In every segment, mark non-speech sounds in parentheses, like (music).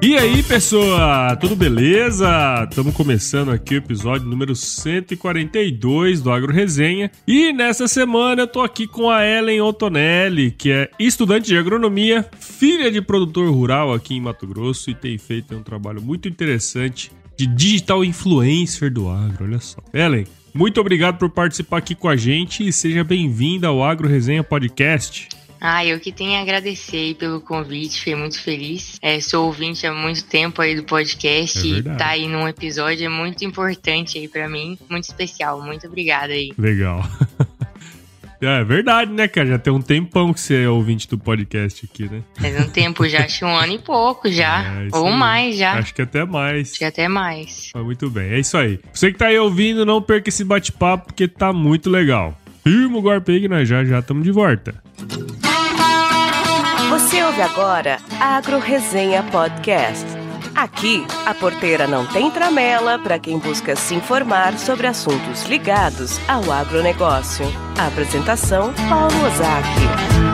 E aí, pessoa, tudo beleza? Estamos começando aqui o episódio número 142 do Agro Resenha. E nessa semana eu tô aqui com a Ellen Ottonelli, que é estudante de agronomia, filha de produtor rural aqui em Mato Grosso e tem feito um trabalho muito interessante de digital influencer do agro, olha só. Ellen, muito obrigado por participar aqui com a gente e seja bem-vinda ao Agro Resenha Podcast. Ah, eu que tenho a agradecer pelo convite, fiquei muito feliz. É, sou ouvinte há muito tempo aí do podcast é e tá aí num episódio é muito importante aí para mim, muito especial. Muito obrigada aí. Legal. (laughs) É verdade, né, cara? Já tem um tempão que você é ouvinte do podcast aqui, né? Faz um tempo já, acho um ano e pouco já. (laughs) É, ou aí. mais já. Acho que até mais. Acho que até mais. Mas muito bem, é isso aí. Você que tá aí ouvindo, não perca esse bate-papo porque tá muito legal. Firma o golpe aí que nós já já estamos de volta. Ouve agora Agro Resenha Podcast. Aqui, a porteira não tem tramela para quem busca se informar sobre assuntos ligados ao agronegócio. apresentação: Paulo Ozaki.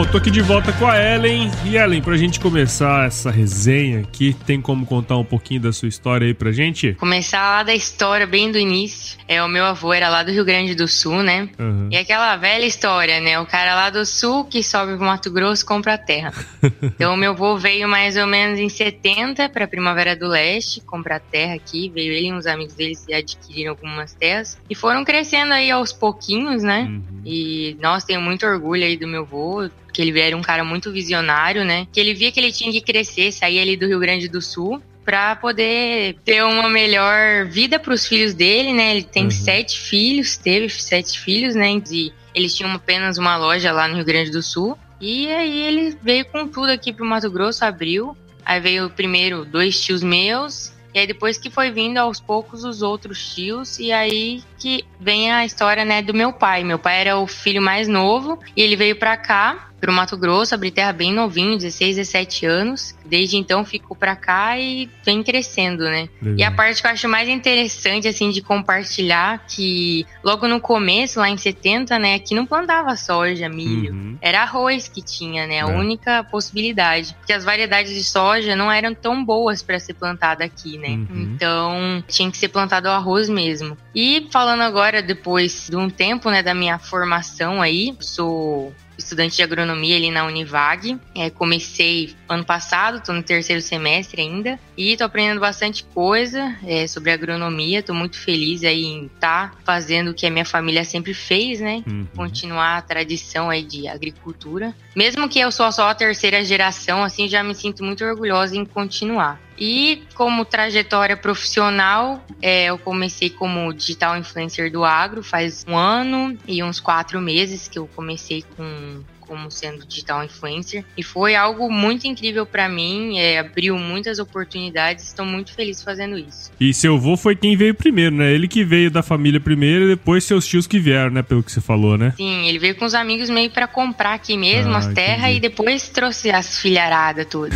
Bom, tô aqui de volta com a Ellen. E Ellen, pra gente começar essa resenha aqui, tem como contar um pouquinho da sua história aí pra gente? Começar lá da história, bem do início. É, o meu avô era lá do Rio Grande do Sul, né? Uhum. E aquela velha história, né? O cara lá do Sul que sobe pro Mato Grosso compra a terra. (laughs) então, o meu avô veio mais ou menos em 70 pra Primavera do Leste, comprar terra aqui. Veio ele e uns amigos dele e adquiriram algumas terras. E foram crescendo aí aos pouquinhos, né? Uhum. E, nossa, tenho muito orgulho aí do meu avô que ele era um cara muito visionário, né? Que ele via que ele tinha que crescer, sair ali do Rio Grande do Sul para poder ter uma melhor vida para os filhos dele, né? Ele tem uhum. sete filhos, teve sete filhos, né? E eles tinham apenas uma loja lá no Rio Grande do Sul. E aí ele veio com tudo aqui pro Mato Grosso, abriu. Aí veio primeiro dois tios meus, e aí depois que foi vindo aos poucos os outros tios, e aí que vem a história, né, do meu pai. Meu pai era o filho mais novo, e ele veio para cá pro Mato Grosso, abrir terra bem novinho, 16, 17 anos. Desde então ficou pra cá e vem crescendo, né? Legal. E a parte que eu acho mais interessante, assim, de compartilhar, que logo no começo, lá em 70, né, aqui não plantava soja, milho. Uhum. Era arroz que tinha, né? A é. única possibilidade. Porque as variedades de soja não eram tão boas para ser plantada aqui, né? Uhum. Então, tinha que ser plantado o arroz mesmo. E falando agora, depois de um tempo, né, da minha formação aí, sou estudante de agronomia ali na Univag. É, comecei ano passado, estou no terceiro semestre ainda e estou aprendendo bastante coisa é, sobre agronomia. Estou muito feliz aí em estar tá fazendo o que a minha família sempre fez, né? Uhum. Continuar a tradição aí de agricultura. Mesmo que eu sou só a terceira geração, assim, já me sinto muito orgulhosa em continuar. E como trajetória profissional, é, eu comecei como digital influencer do agro faz um ano e uns quatro meses que eu comecei com como sendo digital influencer e foi algo muito incrível para mim, é, abriu muitas oportunidades, estou muito feliz fazendo isso. E seu avô foi quem veio primeiro, né? Ele que veio da família primeiro e depois seus tios que vieram, né? Pelo que você falou, né? Sim, ele veio com os amigos meio para comprar aqui mesmo ah, as terras e depois trouxe as filharadas tudo.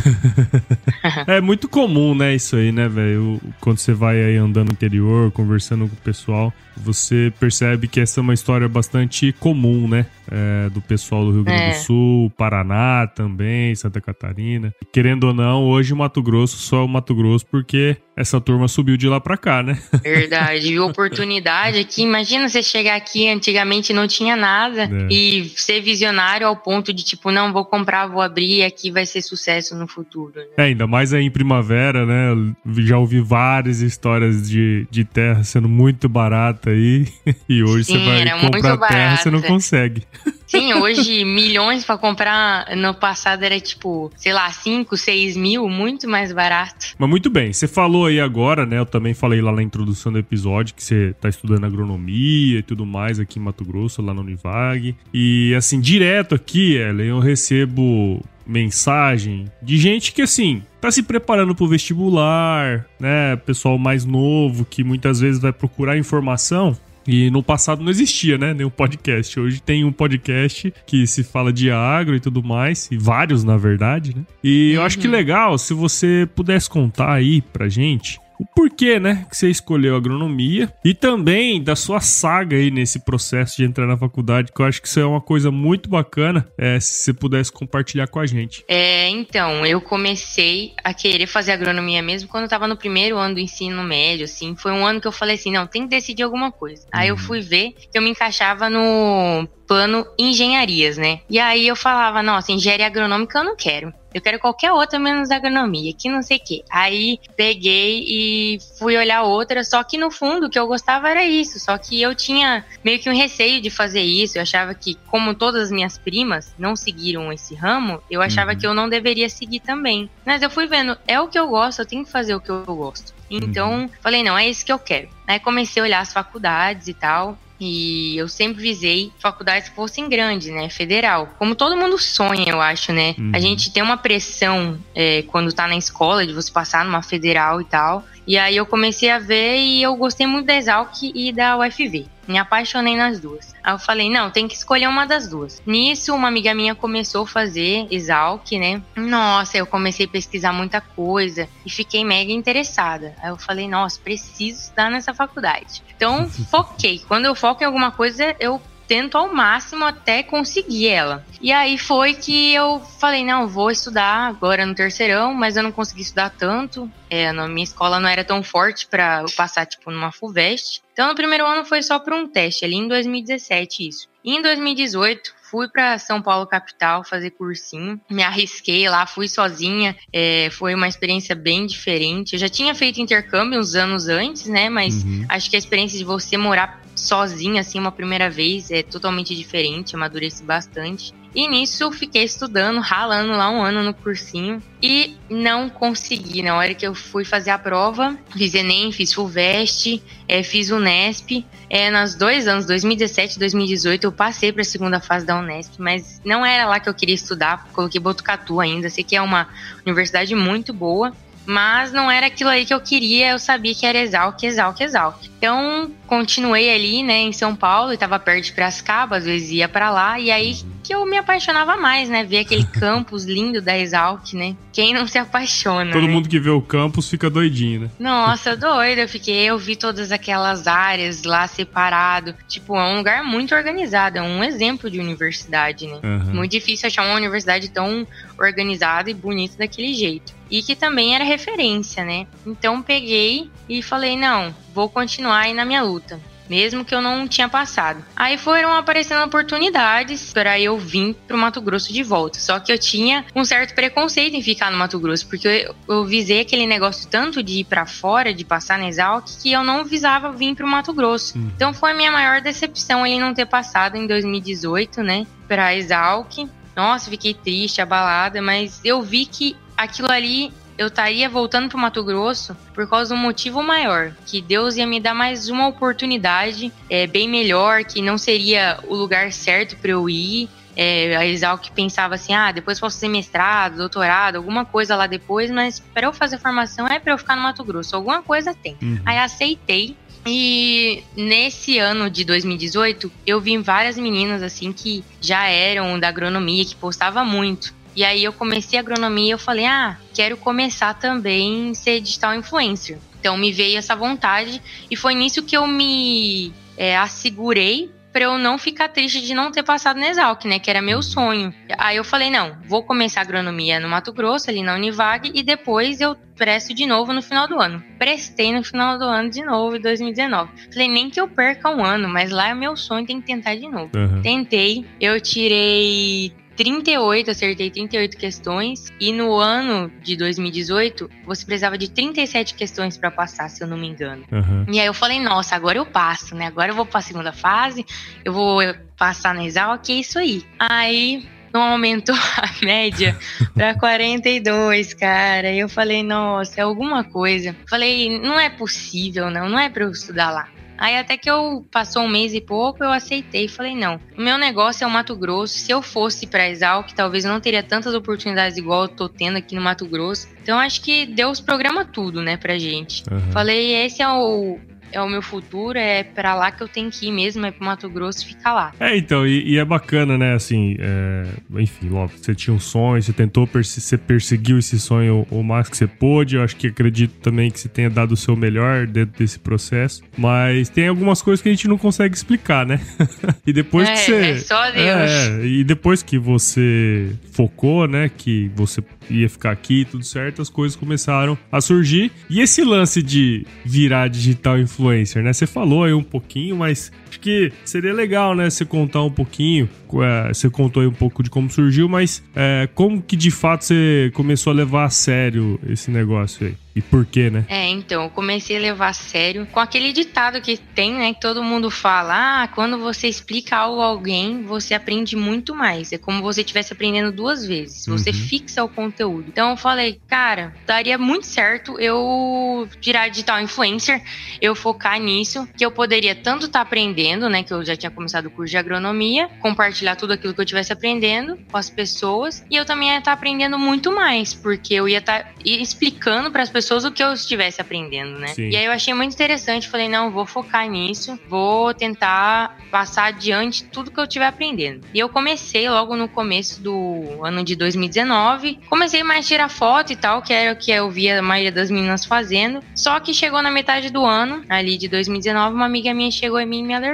(laughs) é muito comum, né, isso aí, né, velho? Quando você vai aí andando no interior, conversando com o pessoal, você percebe que essa é uma história bastante comum, né? É, do pessoal do Rio Grande é. do Sul, Paraná também, Santa Catarina. Querendo ou não, hoje o Mato Grosso só é o Mato Grosso porque essa turma subiu de lá pra cá, né? (laughs) Verdade. E oportunidade aqui. Imagina você chegar aqui, antigamente não tinha nada, é. e ser visionário ao ponto de, tipo, não, vou comprar, vou abrir, e aqui vai ser sucesso no futuro. Né? É, ainda mais aí em primavera, né? Já ouvi várias histórias de, de terra sendo muito barata aí, (laughs) e hoje Sim, você vai comprar terra, você não consegue. (laughs) Sim, hoje milhões para comprar. No passado era tipo, sei lá, 5, 6 mil, muito mais barato. Mas muito bem, você falou aí agora, né? Eu também falei lá na introdução do episódio que você tá estudando agronomia e tudo mais aqui em Mato Grosso, lá na Univag. E assim, direto aqui, Ellen, eu recebo mensagem de gente que assim tá se preparando pro vestibular, né? Pessoal mais novo que muitas vezes vai procurar informação E no passado não existia, né? Nenhum podcast. Hoje tem um podcast que se fala de agro e tudo mais, e vários, na verdade, né? E uhum. eu acho que uhum. legal se você pudesse contar aí pra gente o porquê, né, que você escolheu agronomia e também da sua saga aí nesse processo de entrar na faculdade, que eu acho que isso é uma coisa muito bacana, é, se você pudesse compartilhar com a gente. É, então, eu comecei a querer fazer agronomia mesmo quando eu tava no primeiro ano do ensino médio, assim, foi um ano que eu falei assim, não, tem que decidir alguma coisa. Aí eu uhum. fui ver que eu me encaixava no plano engenharias, né? E aí eu falava, nossa, engenharia agronômica eu não quero. Eu quero qualquer outra menos agronomia, que não sei o quê. Aí peguei e fui olhar outra, só que no fundo o que eu gostava era isso. Só que eu tinha meio que um receio de fazer isso. Eu achava que, como todas as minhas primas não seguiram esse ramo, eu achava uhum. que eu não deveria seguir também. Mas eu fui vendo, é o que eu gosto, eu tenho que fazer o que eu gosto. Então, uhum. falei, não, é isso que eu quero. Aí comecei a olhar as faculdades e tal. E eu sempre visei faculdades que fossem grandes, né? Federal. Como todo mundo sonha, eu acho, né? Uhum. A gente tem uma pressão é, quando tá na escola de você passar numa federal e tal. E aí eu comecei a ver e eu gostei muito da Exalc e da UFV. Me apaixonei nas duas. Aí eu falei, não, tem que escolher uma das duas. Nisso, uma amiga minha começou a fazer Exalc, né? Nossa, eu comecei a pesquisar muita coisa e fiquei mega interessada. Aí eu falei, nossa, preciso estudar nessa faculdade. Então, (laughs) foquei. Quando eu foco em alguma coisa, eu tento ao máximo até conseguir ela. E aí foi que eu falei, não, vou estudar agora no terceirão, mas eu não consegui estudar tanto. É, na minha escola não era tão forte para eu passar, tipo, numa FUVEST. Então, no primeiro ano foi só para um teste, ali em 2017 isso. E em 2018, fui para São Paulo capital fazer cursinho, me arrisquei lá, fui sozinha, é, foi uma experiência bem diferente. Eu já tinha feito intercâmbio uns anos antes, né? Mas uhum. acho que a experiência de você morar sozinha, assim, uma primeira vez, é totalmente diferente, amadureci bastante. E nisso fiquei estudando, ralando lá um ano no cursinho e não consegui. Na hora que eu fui fazer a prova, fiz Enem, fiz FUVEST, é, fiz Unesp. É, nos dois anos, 2017 e 2018, eu passei para a segunda fase da Unesp, mas não era lá que eu queria estudar, coloquei Botucatu ainda. Sei que é uma universidade muito boa, mas não era aquilo aí que eu queria, eu sabia que era Exalc, Exalc, Exalc. Então, continuei ali, né, em São Paulo, e tava perto de Piracicaba, às vezes ia para lá, e aí que eu me apaixonava mais, né, ver aquele (laughs) campus lindo da Exalc, né? Quem não se apaixona, Todo né? mundo que vê o campus fica doidinho, né? Nossa, (laughs) doida, eu fiquei, eu vi todas aquelas áreas lá separado, tipo, é um lugar muito organizado, é um exemplo de universidade, né? Uhum. Muito difícil achar uma universidade tão organizada e bonita daquele jeito e que também era referência, né? Então peguei e falei: não, vou continuar aí na minha luta. Mesmo que eu não tinha passado. Aí foram aparecendo oportunidades para eu vir pro Mato Grosso de volta. Só que eu tinha um certo preconceito em ficar no Mato Grosso, porque eu, eu visei aquele negócio tanto de ir para fora, de passar na Exalc, que eu não visava vir pro Mato Grosso. Hum. Então foi a minha maior decepção ele não ter passado em 2018, né, para Exalc. Nossa, fiquei triste, abalada, mas eu vi que aquilo ali eu estaria voltando para Mato Grosso por causa de um motivo maior, que Deus ia me dar mais uma oportunidade é, bem melhor, que não seria o lugar certo para eu ir. É, a Exalc pensava assim, ah, depois posso fazer mestrado, doutorado, alguma coisa lá depois, mas para eu fazer formação é para eu ficar no Mato Grosso, alguma coisa tem. Uhum. Aí aceitei e nesse ano de 2018, eu vi várias meninas assim que já eram da agronomia, que postava muito. E aí eu comecei agronomia e eu falei, ah, quero começar também a ser digital influencer. Então me veio essa vontade e foi nisso que eu me é, assegurei para eu não ficar triste de não ter passado na Exalc, né? Que era meu sonho. Aí eu falei, não, vou começar agronomia no Mato Grosso, ali na Univag, e depois eu presto de novo no final do ano. Prestei no final do ano de novo, em 2019. Falei, nem que eu perca um ano, mas lá é meu sonho, tem que tentar de novo. Uhum. Tentei, eu tirei 38, acertei 38 questões. E no ano de 2018, você precisava de 37 questões para passar, se eu não me engano. Uhum. E aí eu falei, nossa, agora eu passo, né? Agora eu vou para a segunda fase, eu vou passar na Exal, que é isso aí. Aí não aumentou (laughs) a média para 42, (laughs) cara. E eu falei, nossa, é alguma coisa. Falei, não é possível, não, não é para eu estudar lá. Aí até que eu passou um mês e pouco, eu aceitei e falei, não, o meu negócio é o Mato Grosso. Se eu fosse para Exalc, talvez eu não teria tantas oportunidades igual eu tô tendo aqui no Mato Grosso. Então acho que Deus programa tudo, né, pra gente. Uhum. Falei, esse é o é o meu futuro, é para lá que eu tenho que ir mesmo, é pro Mato Grosso ficar lá. É, então, e, e é bacana, né, assim, é, enfim, logo, você tinha um sonho, você tentou, perse você perseguiu esse sonho o máximo que você pôde, eu acho que acredito também que você tenha dado o seu melhor dentro desse processo, mas tem algumas coisas que a gente não consegue explicar, né? (laughs) e depois é, que você... É só Deus. É, e depois que você focou, né, que você ia ficar aqui, tudo certo, as coisas começaram a surgir. E esse lance de virar digital influencer, né? Você falou aí um pouquinho, mas acho que seria legal, né? Você contar um pouquinho. É, você contou aí um pouco de como surgiu, mas é, como que de fato você começou a levar a sério esse negócio aí? E por quê, né? É, então, eu comecei a levar a sério com aquele ditado que tem, né? Que todo mundo fala: ah, quando você explica algo a alguém, você aprende muito mais. É como se você estivesse aprendendo duas vezes. Você uhum. fixa o conteúdo. Então eu falei, cara, daria muito certo eu virar digital influencer, eu focar nisso, que eu poderia tanto estar tá aprendendo, né? Que eu já tinha começado o curso de agronomia, compartilhar tudo aquilo que eu estivesse aprendendo com as pessoas, e eu também ia estar tá aprendendo muito mais, porque eu ia estar tá explicando para as pessoas pessoas o que eu estivesse aprendendo, né? Sim. E aí eu achei muito interessante, falei, não, vou focar nisso, vou tentar passar adiante tudo que eu estiver aprendendo. E eu comecei logo no começo do ano de 2019, comecei mais a tirar foto e tal, que era o que eu via a maioria das meninas fazendo. Só que chegou na metade do ano, ali de 2019, uma amiga minha chegou em mim e me alertou.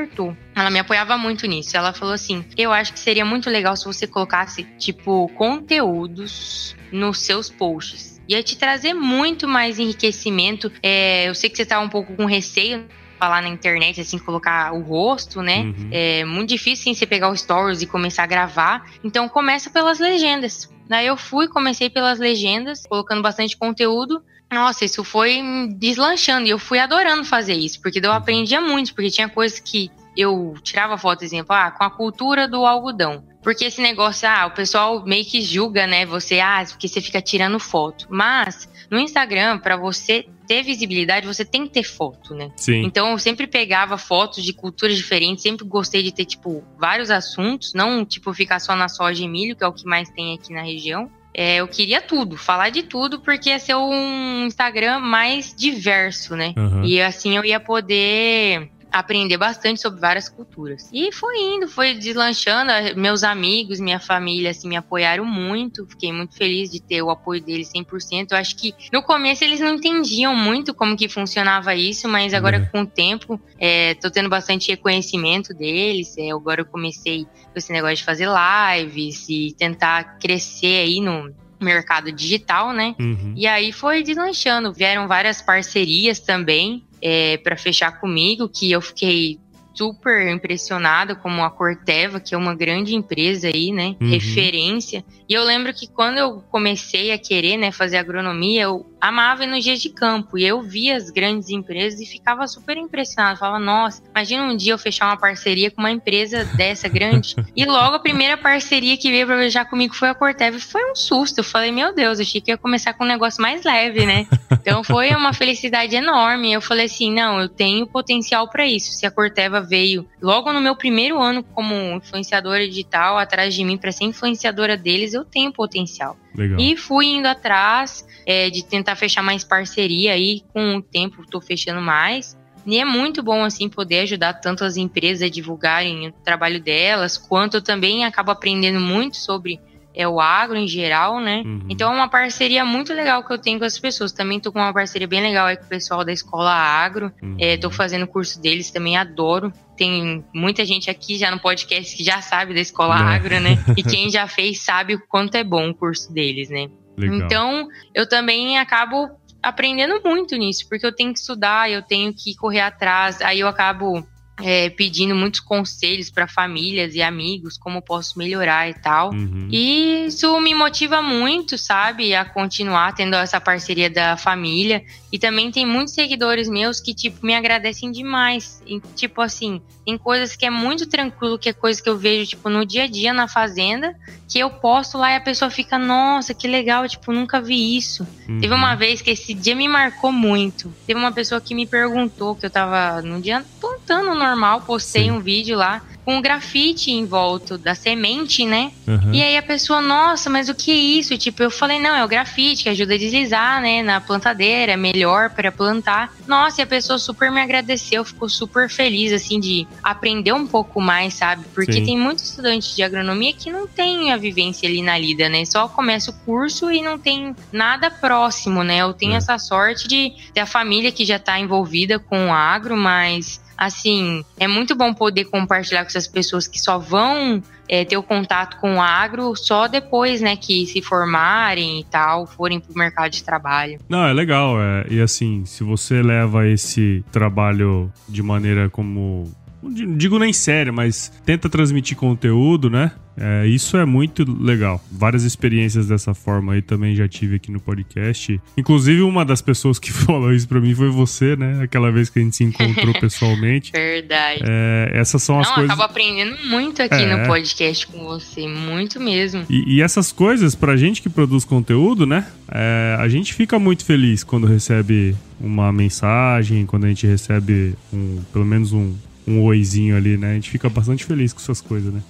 Ela me apoiava muito nisso. Ela falou assim: Eu acho que seria muito legal se você colocasse, tipo, conteúdos nos seus posts ia te trazer muito mais enriquecimento. É, eu sei que você tá um pouco com receio falar na internet, assim, colocar o rosto, né? Uhum. É muito difícil assim, você pegar o stories e começar a gravar. Então começa pelas legendas. Daí eu fui, comecei pelas legendas, colocando bastante conteúdo. Nossa, isso foi deslanchando e eu fui adorando fazer isso, porque eu aprendia muito, porque tinha coisas que eu tirava foto, exemplo, ah, com a cultura do algodão. Porque esse negócio, ah, o pessoal meio que julga, né? Você, ah, porque você fica tirando foto. Mas no Instagram, para você ter visibilidade, você tem que ter foto, né? Sim. Então eu sempre pegava fotos de culturas diferentes, sempre gostei de ter, tipo, vários assuntos, não, tipo, ficar só na soja e milho, que é o que mais tem aqui na região. É, eu queria tudo, falar de tudo, porque ia ser um Instagram mais diverso, né? Uhum. E assim eu ia poder aprender bastante sobre várias culturas. E foi indo, foi deslanchando. Meus amigos, minha família, assim, me apoiaram muito. Fiquei muito feliz de ter o apoio deles 100%. Eu acho que no começo eles não entendiam muito como que funcionava isso, mas agora é. com o tempo, é, tô tendo bastante reconhecimento deles. É, agora eu comecei com esse negócio de fazer lives e tentar crescer aí no, mercado digital, né? Uhum. E aí foi deslanchando. Vieram várias parcerias também é, para fechar comigo, que eu fiquei super impressionada como a Corteva, que é uma grande empresa aí, né? Uhum. Referência. E eu lembro que quando eu comecei a querer, né, fazer agronomia, eu amava ir nos dias de campo. E eu via as grandes empresas e ficava super impressionada. Falava, nossa, imagina um dia eu fechar uma parceria com uma empresa dessa grande. (laughs) e logo a primeira parceria que veio pra viajar comigo foi a Corteva. E foi um susto. Eu falei, meu Deus, eu achei que ia começar com um negócio mais leve, né? (laughs) Então foi uma felicidade enorme. Eu falei assim, não, eu tenho potencial para isso. Se a Corteva veio logo no meu primeiro ano como influenciadora digital atrás de mim para ser influenciadora deles, eu tenho potencial. Legal. E fui indo atrás é, de tentar fechar mais parceria aí. Com o tempo, estou fechando mais. E é muito bom, assim, poder ajudar tanto as empresas a divulgarem o trabalho delas, quanto eu também acabo aprendendo muito sobre é o agro em geral, né? Uhum. Então é uma parceria muito legal que eu tenho com as pessoas. Também tô com uma parceria bem legal aí com o pessoal da Escola Agro. Uhum. É, tô fazendo o curso deles, também adoro. Tem muita gente aqui já no podcast que já sabe da Escola é. Agro, né? (laughs) e quem já fez sabe o quanto é bom o curso deles, né? Legal. Então, eu também acabo aprendendo muito nisso, porque eu tenho que estudar, eu tenho que correr atrás, aí eu acabo é, pedindo muitos conselhos para famílias e amigos, como posso melhorar e tal. Uhum. E isso me motiva muito, sabe, a continuar tendo essa parceria da família. E também tem muitos seguidores meus que, tipo, me agradecem demais. E, tipo assim, tem coisas que é muito tranquilo, que é coisa que eu vejo, tipo, no dia a dia na fazenda, que eu posto lá e a pessoa fica, nossa, que legal, tipo, nunca vi isso. Uhum. Teve uma vez que esse dia me marcou muito. Teve uma pessoa que me perguntou, que eu tava no dia plantando normal, postei Sim. um vídeo lá. Com grafite em volta da semente, né? Uhum. E aí a pessoa, nossa, mas o que é isso? Tipo, eu falei, não, é o grafite que ajuda a deslizar, né, na plantadeira, é melhor para plantar. Nossa, e a pessoa super me agradeceu, ficou super feliz, assim, de aprender um pouco mais, sabe? Porque Sim. tem muitos estudantes de agronomia que não tem a vivência ali na lida, né? Só começa o curso e não tem nada próximo, né? Eu tenho é. essa sorte de ter a família que já tá envolvida com o agro, mas assim, é muito bom poder compartilhar com essas pessoas que só vão é, ter o contato com o agro só depois, né, que se formarem e tal, forem pro mercado de trabalho. Não, é legal. É, e assim, se você leva esse trabalho de maneira como não digo nem sério, mas tenta transmitir conteúdo, né? É, isso é muito legal. Várias experiências dessa forma aí também já tive aqui no podcast. Inclusive, uma das pessoas que (laughs) falou isso pra mim foi você, né? Aquela vez que a gente se encontrou (laughs) pessoalmente. Verdade. É, essas são Não, as coisas. Eu acabo aprendendo muito aqui é. no podcast com você. Muito mesmo. E, e, essas coisas, pra gente que produz conteúdo, né? É, a gente fica muito feliz quando recebe uma mensagem, quando a gente recebe um, pelo menos um, um oizinho ali, né? A gente fica bastante feliz com essas coisas, né?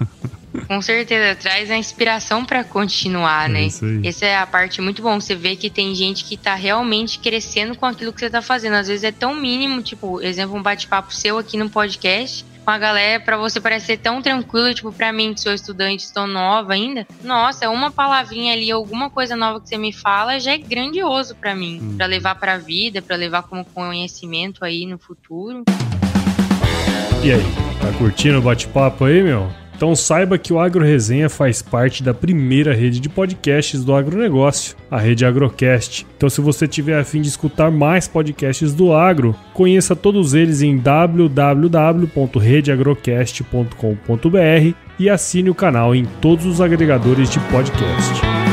(laughs) Com certeza, traz a inspiração para continuar, é né? Isso aí. Essa é a parte muito bom. Você vê que tem gente que tá realmente crescendo com aquilo que você tá fazendo. Às vezes é tão mínimo, tipo, exemplo, um bate-papo seu aqui no podcast com a galera, para você parecer tão tranquilo, tipo, para mim, que sou estudante, estou nova ainda. Nossa, uma palavrinha ali, alguma coisa nova que você me fala, já é grandioso para mim, hum. para levar para a vida, para levar como conhecimento aí no futuro. E aí, tá curtindo o bate-papo aí, meu? Então saiba que o Agro Resenha faz parte da primeira rede de podcasts do agronegócio, a rede Agrocast. Então se você tiver a fim de escutar mais podcasts do agro, conheça todos eles em www.redeagrocast.com.br e assine o canal em todos os agregadores de podcast.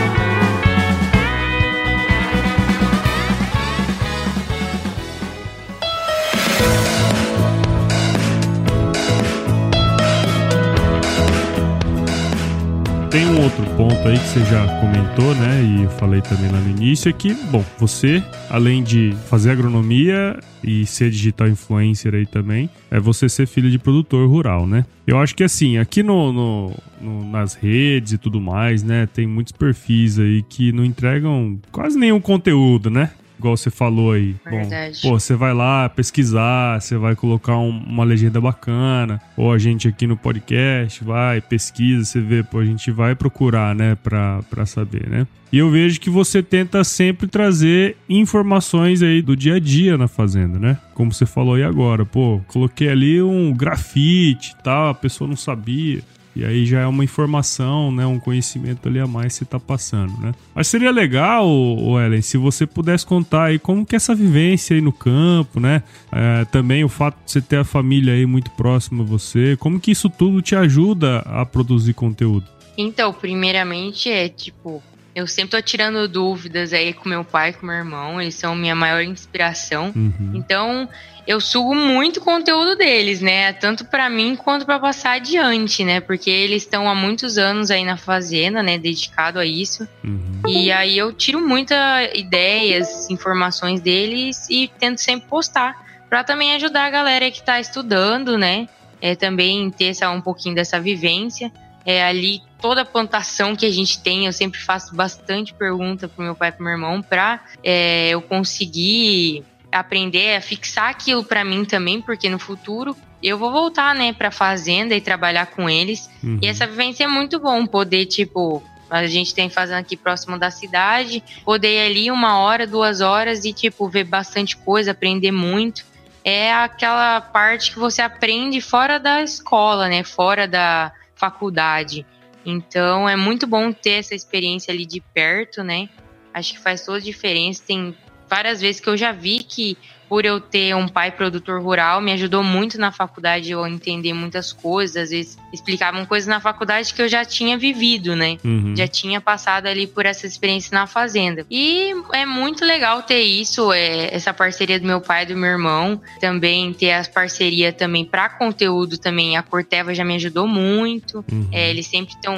Tem um outro ponto aí que você já comentou, né? E eu falei também lá no início, é que, bom, você, além de fazer agronomia e ser digital influencer aí também, é você ser filho de produtor rural, né? Eu acho que assim, aqui no, no, no, nas redes e tudo mais, né? Tem muitos perfis aí que não entregam quase nenhum conteúdo, né? Igual você falou aí. Verdade. Bom, pô, você vai lá pesquisar, você vai colocar um, uma legenda bacana, ou a gente aqui no podcast vai, pesquisa, você vê, pô, a gente vai procurar, né, pra, pra saber, né? E eu vejo que você tenta sempre trazer informações aí do dia a dia na fazenda, né? Como você falou aí agora, pô, coloquei ali um grafite e tal, a pessoa não sabia. E aí já é uma informação, né, um conhecimento ali a mais que você tá passando, né? Mas seria legal, o Ellen, se você pudesse contar aí como que é essa vivência aí no campo, né? É, também o fato de você ter a família aí muito próxima a você, como que isso tudo te ajuda a produzir conteúdo? Então, primeiramente é tipo, eu sempre tô tirando dúvidas aí com meu pai com meu irmão, eles são minha maior inspiração. Uhum. Então, eu sugo muito conteúdo deles, né? Tanto para mim quanto para passar adiante, né? Porque eles estão há muitos anos aí na fazenda, né? Dedicado a isso. Uhum. E aí eu tiro muitas ideias, informações deles e tento sempre postar para também ajudar a galera que tá estudando, né? É, também ter essa, um pouquinho dessa vivência. É, ali toda a plantação que a gente tem, eu sempre faço bastante pergunta pro meu pai e pro meu irmão para é, eu conseguir aprender a fixar aquilo para mim também, porque no futuro eu vou voltar, né, para fazenda e trabalhar com eles. Uhum. E essa vivência é muito bom poder, tipo, a gente tem fazendo aqui próximo da cidade, poder ir ali uma hora, duas horas e, tipo, ver bastante coisa, aprender muito. É aquela parte que você aprende fora da escola, né, fora da faculdade. Então é muito bom ter essa experiência ali de perto, né? Acho que faz toda a diferença. Tem várias vezes que eu já vi que por eu ter um pai produtor rural, me ajudou muito na faculdade eu entender muitas coisas. Às vezes explicavam coisas na faculdade que eu já tinha vivido, né? Uhum. Já tinha passado ali por essa experiência na fazenda. E é muito legal ter isso, é, essa parceria do meu pai e do meu irmão. Também ter as parcerias também para conteúdo também. A Corteva já me ajudou muito. Uhum. É, eles sempre estão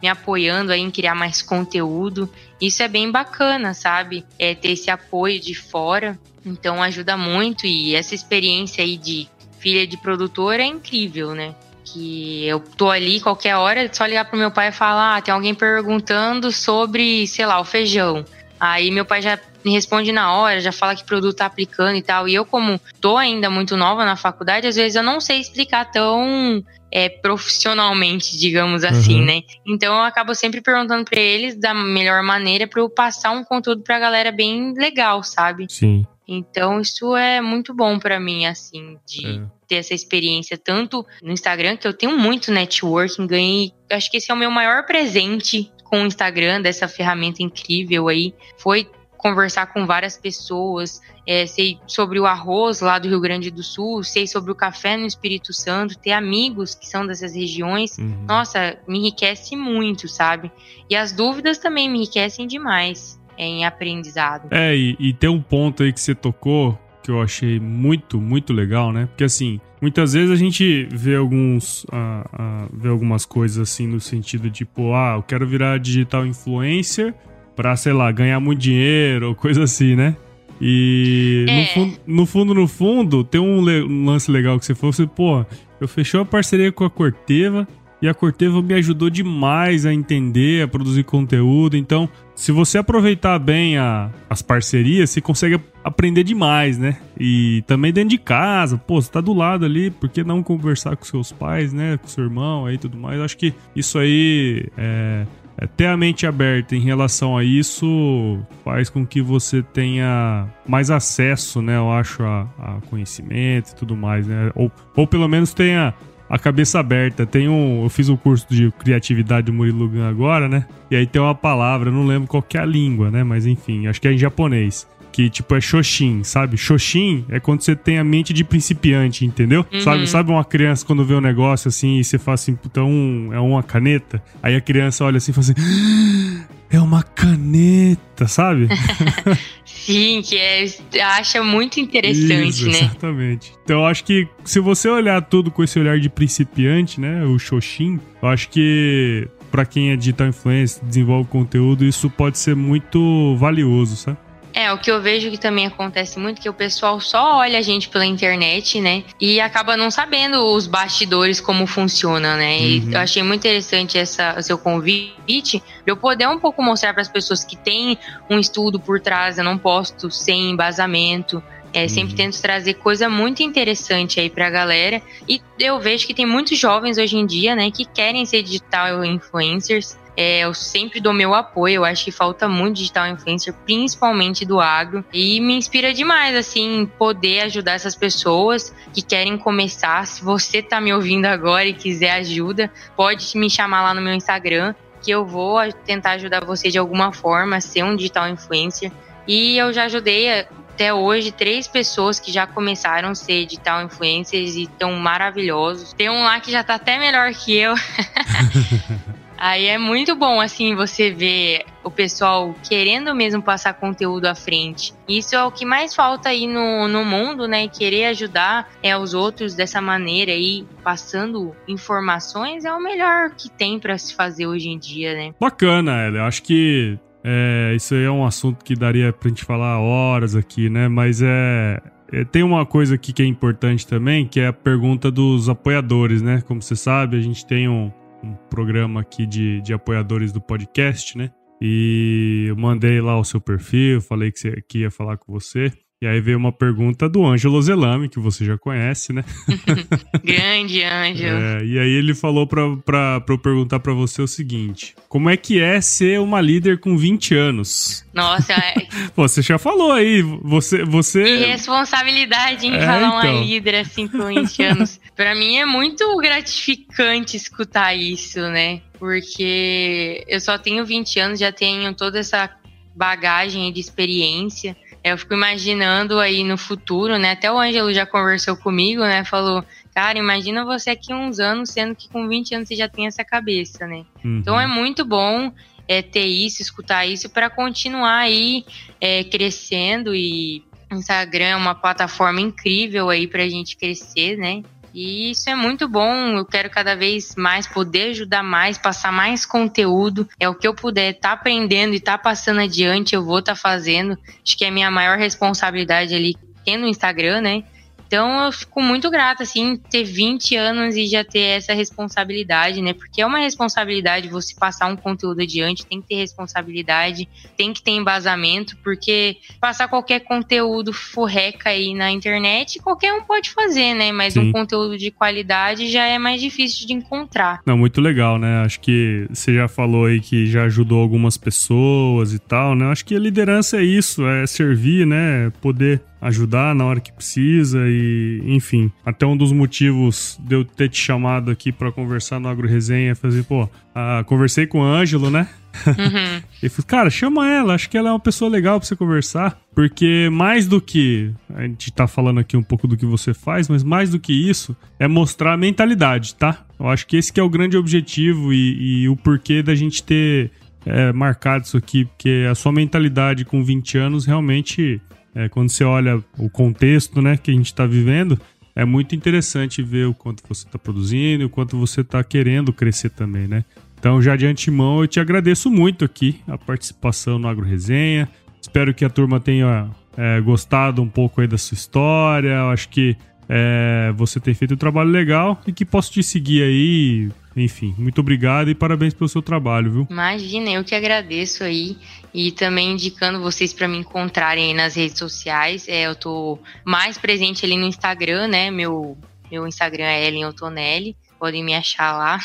me apoiando aí em criar mais conteúdo. Isso é bem bacana, sabe? É ter esse apoio de fora. Então ajuda muito e essa experiência aí de filha de produtor é incrível, né? que eu tô ali qualquer hora, é só ligar pro meu pai e falar, ah, tem alguém perguntando sobre, sei lá, o feijão. Aí meu pai já me responde na hora, já fala que produto tá aplicando e tal. E eu, como tô ainda muito nova na faculdade, às vezes eu não sei explicar tão é, profissionalmente, digamos assim, uhum. né? Então eu acabo sempre perguntando para eles da melhor maneira para eu passar um conteúdo pra galera bem legal, sabe? Sim. Então isso é muito bom para mim, assim, de é. ter essa experiência tanto no Instagram, que eu tenho muito networking, ganhei, acho que esse é o meu maior presente com o Instagram, dessa ferramenta incrível aí, foi conversar com várias pessoas, é, sei sobre o arroz lá do Rio Grande do Sul, sei sobre o café no Espírito Santo, ter amigos que são dessas regiões, uhum. nossa, me enriquece muito, sabe? E as dúvidas também me enriquecem demais em aprendizado. É, e, e tem um ponto aí que você tocou que eu achei muito, muito legal, né? Porque assim, muitas vezes a gente vê alguns uh, uh, vê algumas coisas assim no sentido de, tipo, ah, eu quero virar digital influencer pra, sei lá, ganhar muito dinheiro ou coisa assim, né? E é. no, fundo, no, fundo, no fundo, tem um, um lance legal que você falou, você, pô, eu fechei uma parceria com a Corteva e a Corteva me ajudou demais a entender, a produzir conteúdo. Então, se você aproveitar bem a, as parcerias, você consegue aprender demais, né? E também dentro de casa, pô, você tá do lado ali, por que não conversar com seus pais, né? Com seu irmão aí tudo mais. Acho que isso aí é, é, ter a mente aberta em relação a isso faz com que você tenha mais acesso, né? Eu acho, a, a conhecimento e tudo mais, né? Ou, ou pelo menos tenha a cabeça aberta. Tem um, eu fiz um curso de criatividade do Murilo Gun agora, né? E aí tem uma palavra, não lembro qual é a língua, né? Mas enfim, acho que é em japonês que tipo é Shoshin, sabe? Shoshin é quando você tem a mente de principiante, entendeu? Uhum. Sabe, sabe uma criança quando vê um negócio assim e você fala assim, então é uma caneta? Aí a criança olha assim e fala assim: ah, é uma caneta, sabe? (laughs) Sim, que é, acha muito interessante, Isso, né? Exatamente. Então eu acho que se você olhar tudo com esse olhar de principiante, né? O Shoshin, eu acho que para quem é digital influencer, desenvolve conteúdo, isso pode ser muito valioso, sabe? É, o que eu vejo que também acontece muito que o pessoal só olha a gente pela internet, né? E acaba não sabendo os bastidores como funciona, né? E uhum. eu achei muito interessante essa seu convite, eu poder um pouco mostrar para as pessoas que tem um estudo por trás, eu não posto sem embasamento. É, sempre uhum. tento trazer coisa muito interessante aí pra galera. E eu vejo que tem muitos jovens hoje em dia, né, que querem ser digital influencers. É, eu sempre dou meu apoio, eu acho que falta muito digital influencer, principalmente do agro. E me inspira demais, assim, poder ajudar essas pessoas que querem começar. Se você tá me ouvindo agora e quiser ajuda, pode me chamar lá no meu Instagram, que eu vou tentar ajudar você de alguma forma a ser um digital influencer. E eu já ajudei até hoje três pessoas que já começaram a ser digital influencers e estão maravilhosos. Tem um lá que já tá até melhor que eu. (laughs) Aí é muito bom, assim, você ver o pessoal querendo mesmo passar conteúdo à frente. Isso é o que mais falta aí no, no mundo, né? Querer ajudar é, os outros dessa maneira aí, passando informações, é o melhor que tem para se fazer hoje em dia, né? Bacana, Ela. Acho que é, isso aí é um assunto que daria pra gente falar horas aqui, né? Mas é, é, tem uma coisa aqui que é importante também, que é a pergunta dos apoiadores, né? Como você sabe, a gente tem um, um programa aqui de, de apoiadores do podcast, né? E eu mandei lá o seu perfil, falei que, você, que ia falar com você. E aí veio uma pergunta do Ângelo Zelame, que você já conhece, né? (laughs) Grande Ângelo. É, e aí ele falou pra, pra, pra eu perguntar pra você o seguinte: Como é que é ser uma líder com 20 anos? Nossa, é... (laughs) Você já falou aí, você... você... Que responsabilidade em é, falar então. uma líder assim com 20 anos. Pra mim é muito gratificante escutar isso, né? Porque eu só tenho 20 anos, já tenho toda essa bagagem de experiência eu fico imaginando aí no futuro, né? Até o Ângelo já conversou comigo, né? Falou, cara, imagina você aqui uns anos, sendo que com 20 anos você já tem essa cabeça, né? Uhum. Então é muito bom é, ter isso, escutar isso para continuar aí é, crescendo e Instagram é uma plataforma incrível aí pra gente crescer, né? E isso é muito bom. Eu quero cada vez mais poder ajudar mais, passar mais conteúdo. É o que eu puder estar tá aprendendo e estar tá passando adiante, eu vou estar tá fazendo. Acho que é a minha maior responsabilidade ali tendo o Instagram, né? Então eu fico muito grata, assim, ter 20 anos e já ter essa responsabilidade, né? Porque é uma responsabilidade você passar um conteúdo adiante, tem que ter responsabilidade, tem que ter embasamento, porque passar qualquer conteúdo furreca aí na internet, qualquer um pode fazer, né? Mas Sim. um conteúdo de qualidade já é mais difícil de encontrar. Não, muito legal, né? Acho que você já falou aí que já ajudou algumas pessoas e tal, né? Acho que a liderança é isso, é servir, né? Poder ajudar na hora que precisa e, enfim, até um dos motivos de eu ter te chamado aqui para conversar no Agro Resenha é fazer, pô, ah, conversei com o Ângelo, né? Uhum. (laughs) e falei, cara, chama ela, acho que ela é uma pessoa legal para você conversar, porque mais do que a gente tá falando aqui um pouco do que você faz, mas mais do que isso é mostrar a mentalidade, tá? Eu acho que esse que é o grande objetivo e, e o porquê da gente ter é, marcado isso aqui, porque a sua mentalidade com 20 anos realmente, é, quando você olha o contexto né, que a gente está vivendo, é muito interessante ver o quanto você está produzindo, o quanto você está querendo crescer também, né? Então, já de antemão, eu te agradeço muito aqui a participação no Agro Resenha. Espero que a turma tenha é, gostado um pouco aí da sua história. Eu acho que é, você tem feito um trabalho legal e que posso te seguir aí. Enfim, muito obrigado e parabéns pelo seu trabalho, viu? Imagina, eu que agradeço aí e também indicando vocês para me encontrarem aí nas redes sociais. É, eu tô mais presente ali no Instagram, né? Meu, meu Instagram é Ellen Otonelli podem me achar lá,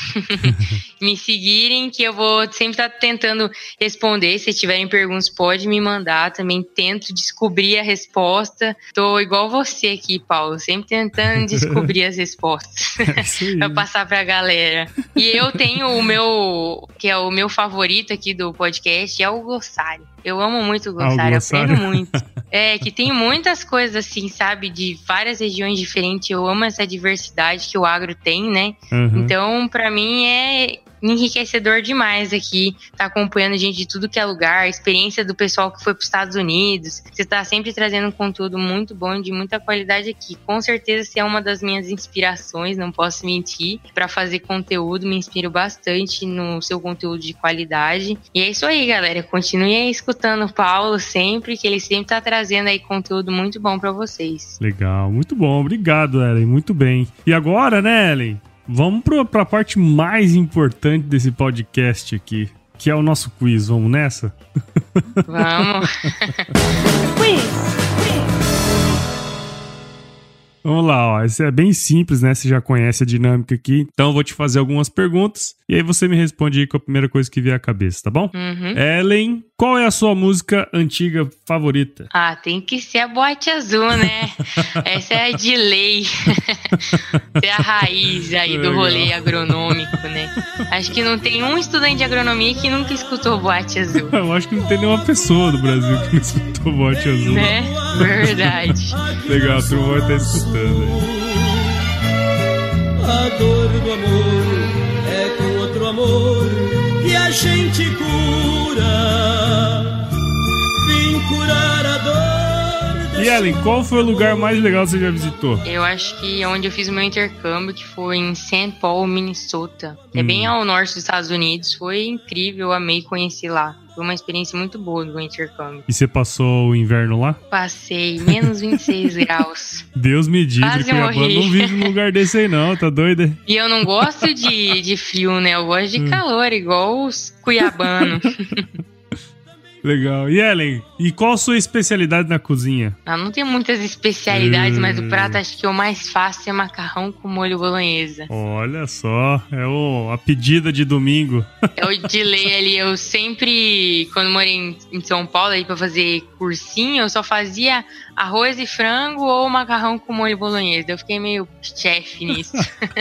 (laughs) me seguirem, que eu vou sempre estar tá tentando responder. Se tiverem perguntas, pode me mandar. Também tento descobrir a resposta. Tô igual você aqui, Paulo, sempre tentando descobrir as respostas (laughs) é (laughs) para passar para a galera. E eu tenho o meu, que é o meu favorito aqui do podcast, é o glossário. Eu amo muito o glossário, ah, aprendo muito. (laughs) É, que tem muitas coisas assim, sabe, de várias regiões diferentes. Eu amo essa diversidade que o agro tem, né? Uhum. Então, para mim é enriquecedor demais aqui, tá acompanhando gente de tudo que é lugar, experiência do pessoal que foi para os Estados Unidos. Você tá sempre trazendo um conteúdo muito bom, de muita qualidade aqui. Com certeza você é uma das minhas inspirações, não posso mentir, para fazer conteúdo, me inspiro bastante no seu conteúdo de qualidade. E é isso aí, galera. Continue aí escutando o Paulo sempre, que ele sempre tá trazendo aí conteúdo muito bom para vocês. Legal, muito bom. Obrigado, Ellen. Muito bem. E agora, né, Ellen? Vamos para a parte mais importante desse podcast aqui, que é o nosso quiz. Vamos nessa? Vamos! (laughs) quiz! Vamos lá, ó. Isso é bem simples, né? Você já conhece a dinâmica aqui. Então eu vou te fazer algumas perguntas e aí você me responde aí com a primeira coisa que vier à cabeça, tá bom? Uhum. Ellen, qual é a sua música antiga favorita? Ah, tem que ser a Boate Azul, né? (laughs) Essa é a de lei. (laughs) é a raiz aí do rolê agronômico, né? Acho que não tem um estudante de agronomia que nunca escutou Boate Azul. (laughs) eu acho que não tem nenhuma pessoa do Brasil que não escutou Boate Azul. Né? Verdade. Legal, a turma vai estar escutando. A dor do amor é com outro amor a gente cura. Vim curar a dor. E Ellen, qual foi o lugar mais legal que você já visitou? Eu acho que onde eu fiz o meu intercâmbio, que foi em St. Paul, Minnesota. É hum. bem ao norte dos Estados Unidos. Foi incrível, amei conhecer lá. Foi uma experiência muito boa do intercâmbio. E você passou o inverno lá? Passei, menos 26 (laughs) graus. Deus me diga, Quase morri. não vive num lugar desse aí não, tá doida? E eu não gosto de, de frio, né? Eu gosto de hum. calor, igual os cuiabanos. (laughs) Legal. E Ellen, e qual a sua especialidade na cozinha? Eu não tenho muitas especialidades, hum. mas o prato acho que o mais fácil é macarrão com molho bolonhesa. Olha só, é o, a pedida de domingo. (laughs) É o de lei ali. Eu sempre, quando morei em, em São Paulo, aí pra fazer cursinho, eu só fazia arroz e frango ou macarrão com molho bolonhesa. Eu fiquei meio chefe nisso.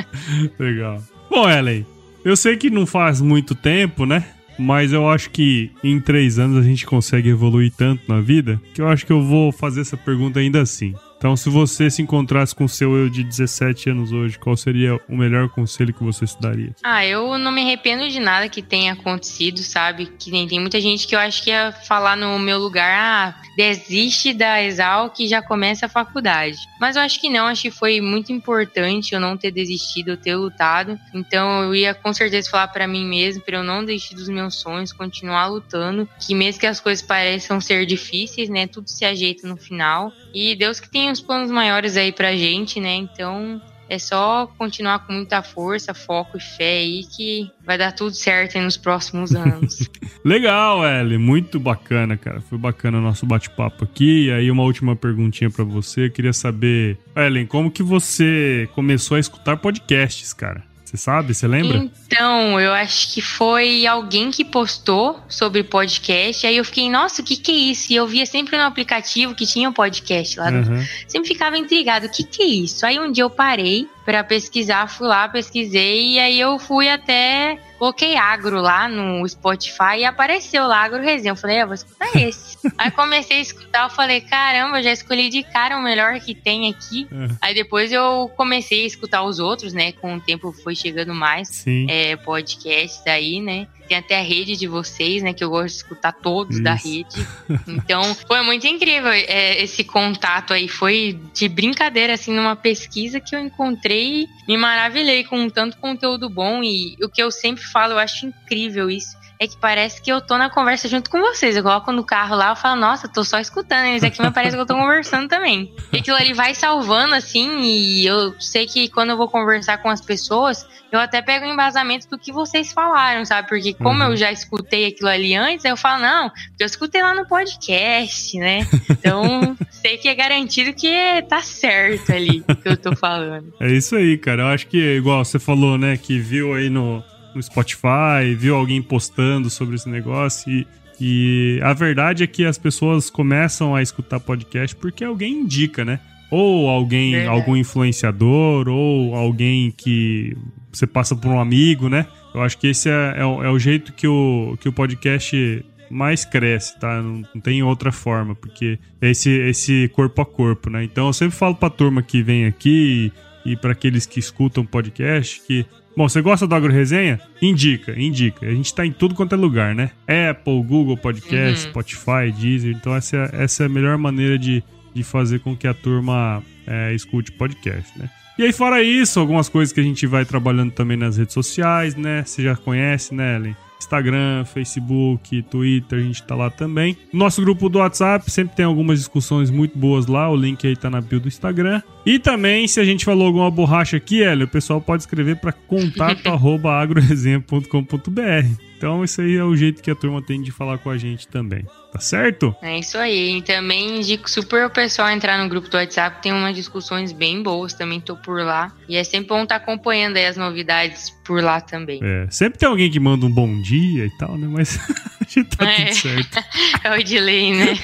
(laughs) Legal. Bom, Ellen, eu sei que não faz muito tempo, né? Mas eu acho que em três anos a gente consegue evoluir tanto na vida que eu acho que eu vou fazer essa pergunta ainda assim. Então, se você se encontrasse com o seu eu de 17 anos hoje, qual seria o melhor conselho que você se daria? Ah, eu não me arrependo de nada que tenha acontecido, sabe? Que nem tem muita gente que eu acho que ia falar no meu lugar, ah, desiste da Exal que já começa a faculdade. Mas eu acho que não, acho que foi muito importante eu não ter desistido, eu ter lutado. Então eu ia com certeza falar para mim mesmo, para eu não desistir dos meus sonhos, continuar lutando, que mesmo que as coisas pareçam ser difíceis, né, tudo se ajeita no final. E Deus que tem os planos maiores aí pra gente, né? Então é só continuar com muita força, foco e fé aí que vai dar tudo certo nos próximos anos. (laughs) Legal, Ellie. Muito bacana, cara. Foi bacana o nosso bate-papo aqui. E aí, uma última perguntinha para você. Eu queria saber, Ellen, como que você começou a escutar podcasts, cara? Você sabe? Você lembra? Então, eu acho que foi alguém que postou sobre podcast. Aí eu fiquei, nossa, o que, que é isso? E eu via sempre no aplicativo que tinha um podcast lá. Uhum. Sempre ficava intrigado, o que, que é isso? Aí um dia eu parei para pesquisar, fui lá, pesquisei e aí eu fui até coloquei agro lá no Spotify e apareceu lá agro resenha. Eu falei, eu ah, vou escutar (laughs) esse. aí comecei a escutar, eu falei, caramba, já escolhi de cara o melhor que tem aqui. É. Aí depois eu comecei a escutar os outros, né? Com o tempo foi chegando mais é, podcasts aí, né? Tem até a rede de vocês, né? Que eu gosto de escutar todos Isso. da rede. Então, foi muito incrível é, esse contato aí. Foi de brincadeira, assim, numa pesquisa que eu encontrei. Me maravilhei com tanto conteúdo bom. E o que eu sempre falo, eu acho incrível isso é que parece que eu tô na conversa junto com vocês. Eu coloco no carro lá, eu falo, nossa, tô só escutando eles aqui, mas parece que eu tô conversando também. E aquilo ali vai salvando, assim, e eu sei que quando eu vou conversar com as pessoas, eu até pego o embasamento do que vocês falaram, sabe? Porque como uhum. eu já escutei aquilo ali antes, eu falo, não, eu escutei lá no podcast, né? Então, (laughs) sei que é garantido que tá certo ali o que eu tô falando. É isso aí, cara. Eu acho que, igual você falou, né, que viu aí no, no Spotify, viu alguém postando sobre esse negócio e, e a verdade é que as pessoas começam a escutar podcast porque alguém indica, né? Ou alguém, é. algum influenciador, ou alguém que você passa por um amigo, né? Eu acho que esse é, é, o, é o jeito que o, que o podcast mais cresce, tá? Não, não, tem outra forma, porque é esse, esse corpo a corpo, né? Então eu sempre falo pra turma que vem aqui e, e para aqueles que escutam podcast que Bom, você gosta do Agro Resenha? Indica, indica. A gente tá em tudo quanto é lugar, né? Apple, Google Podcast, uhum. Spotify, Deezer. Então essa é, essa é a melhor maneira de, de fazer com que a turma é, escute podcast, né? E aí, fora isso, algumas coisas que a gente vai trabalhando também nas redes sociais, né? Você já conhece, né, Ellen? Instagram, Facebook, Twitter, a gente tá lá também. Nosso grupo do WhatsApp sempre tem algumas discussões muito boas lá, o link aí tá na bio do Instagram. E também, se a gente falou alguma borracha aqui, Hélio, o pessoal pode escrever para contato@agroresenha.com.br. (laughs) Então, isso aí é o jeito que a turma tem de falar com a gente também. Tá certo? É isso aí. E também indico super o pessoal entrar no grupo do WhatsApp. Tem umas discussões bem boas. Também tô por lá. E é sempre bom estar tá acompanhando aí as novidades por lá também. É, sempre tem alguém que manda um bom dia e tal, né? Mas (laughs) tá é. tudo certo. (laughs) é o delay, né?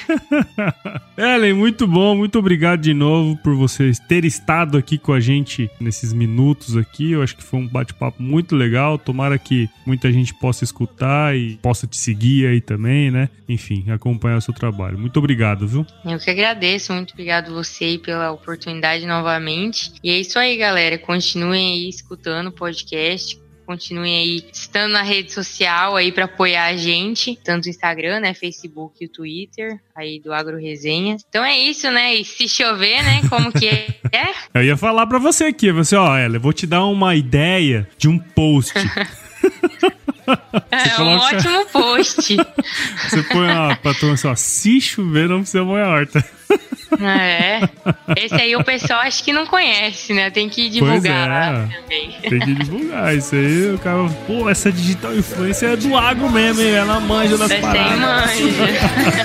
(laughs) Ellen, muito bom. Muito obrigado de novo por vocês ter estado aqui com a gente nesses minutos aqui. Eu acho que foi um bate-papo muito legal. Tomara que muita gente possa escutar e possa te seguir aí também, né? Enfim, acompanhar o seu trabalho. Muito obrigado, viu? Eu que agradeço. Muito obrigado você pela oportunidade novamente. E é isso aí, galera. Continuem aí escutando o podcast continuem aí estando na rede social aí para apoiar a gente, tanto o Instagram, né, Facebook e o Twitter, aí do Agro Resenha. Então é isso, né? E se chover, né, como que é? (laughs) Eu ia falar para você aqui, você, ó, ela, eu vou te dar uma ideia de um post. (laughs) é coloca... um ótimo post. (laughs) Você põe uma patrona assim, ó, se chover não precisa molhar a horta. É. Esse aí o pessoal acho que não conhece, né? Tem que divulgar é. também. Tem que divulgar. Isso aí o cara, pô, essa digital influência é do agro mesmo, hein? Ela manja das Você paradas. manja.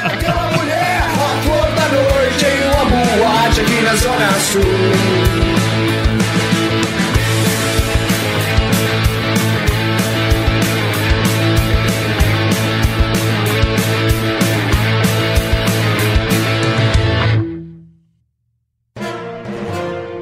Aquela mulher, a cor da noite em uma boate aqui na Zona Sul.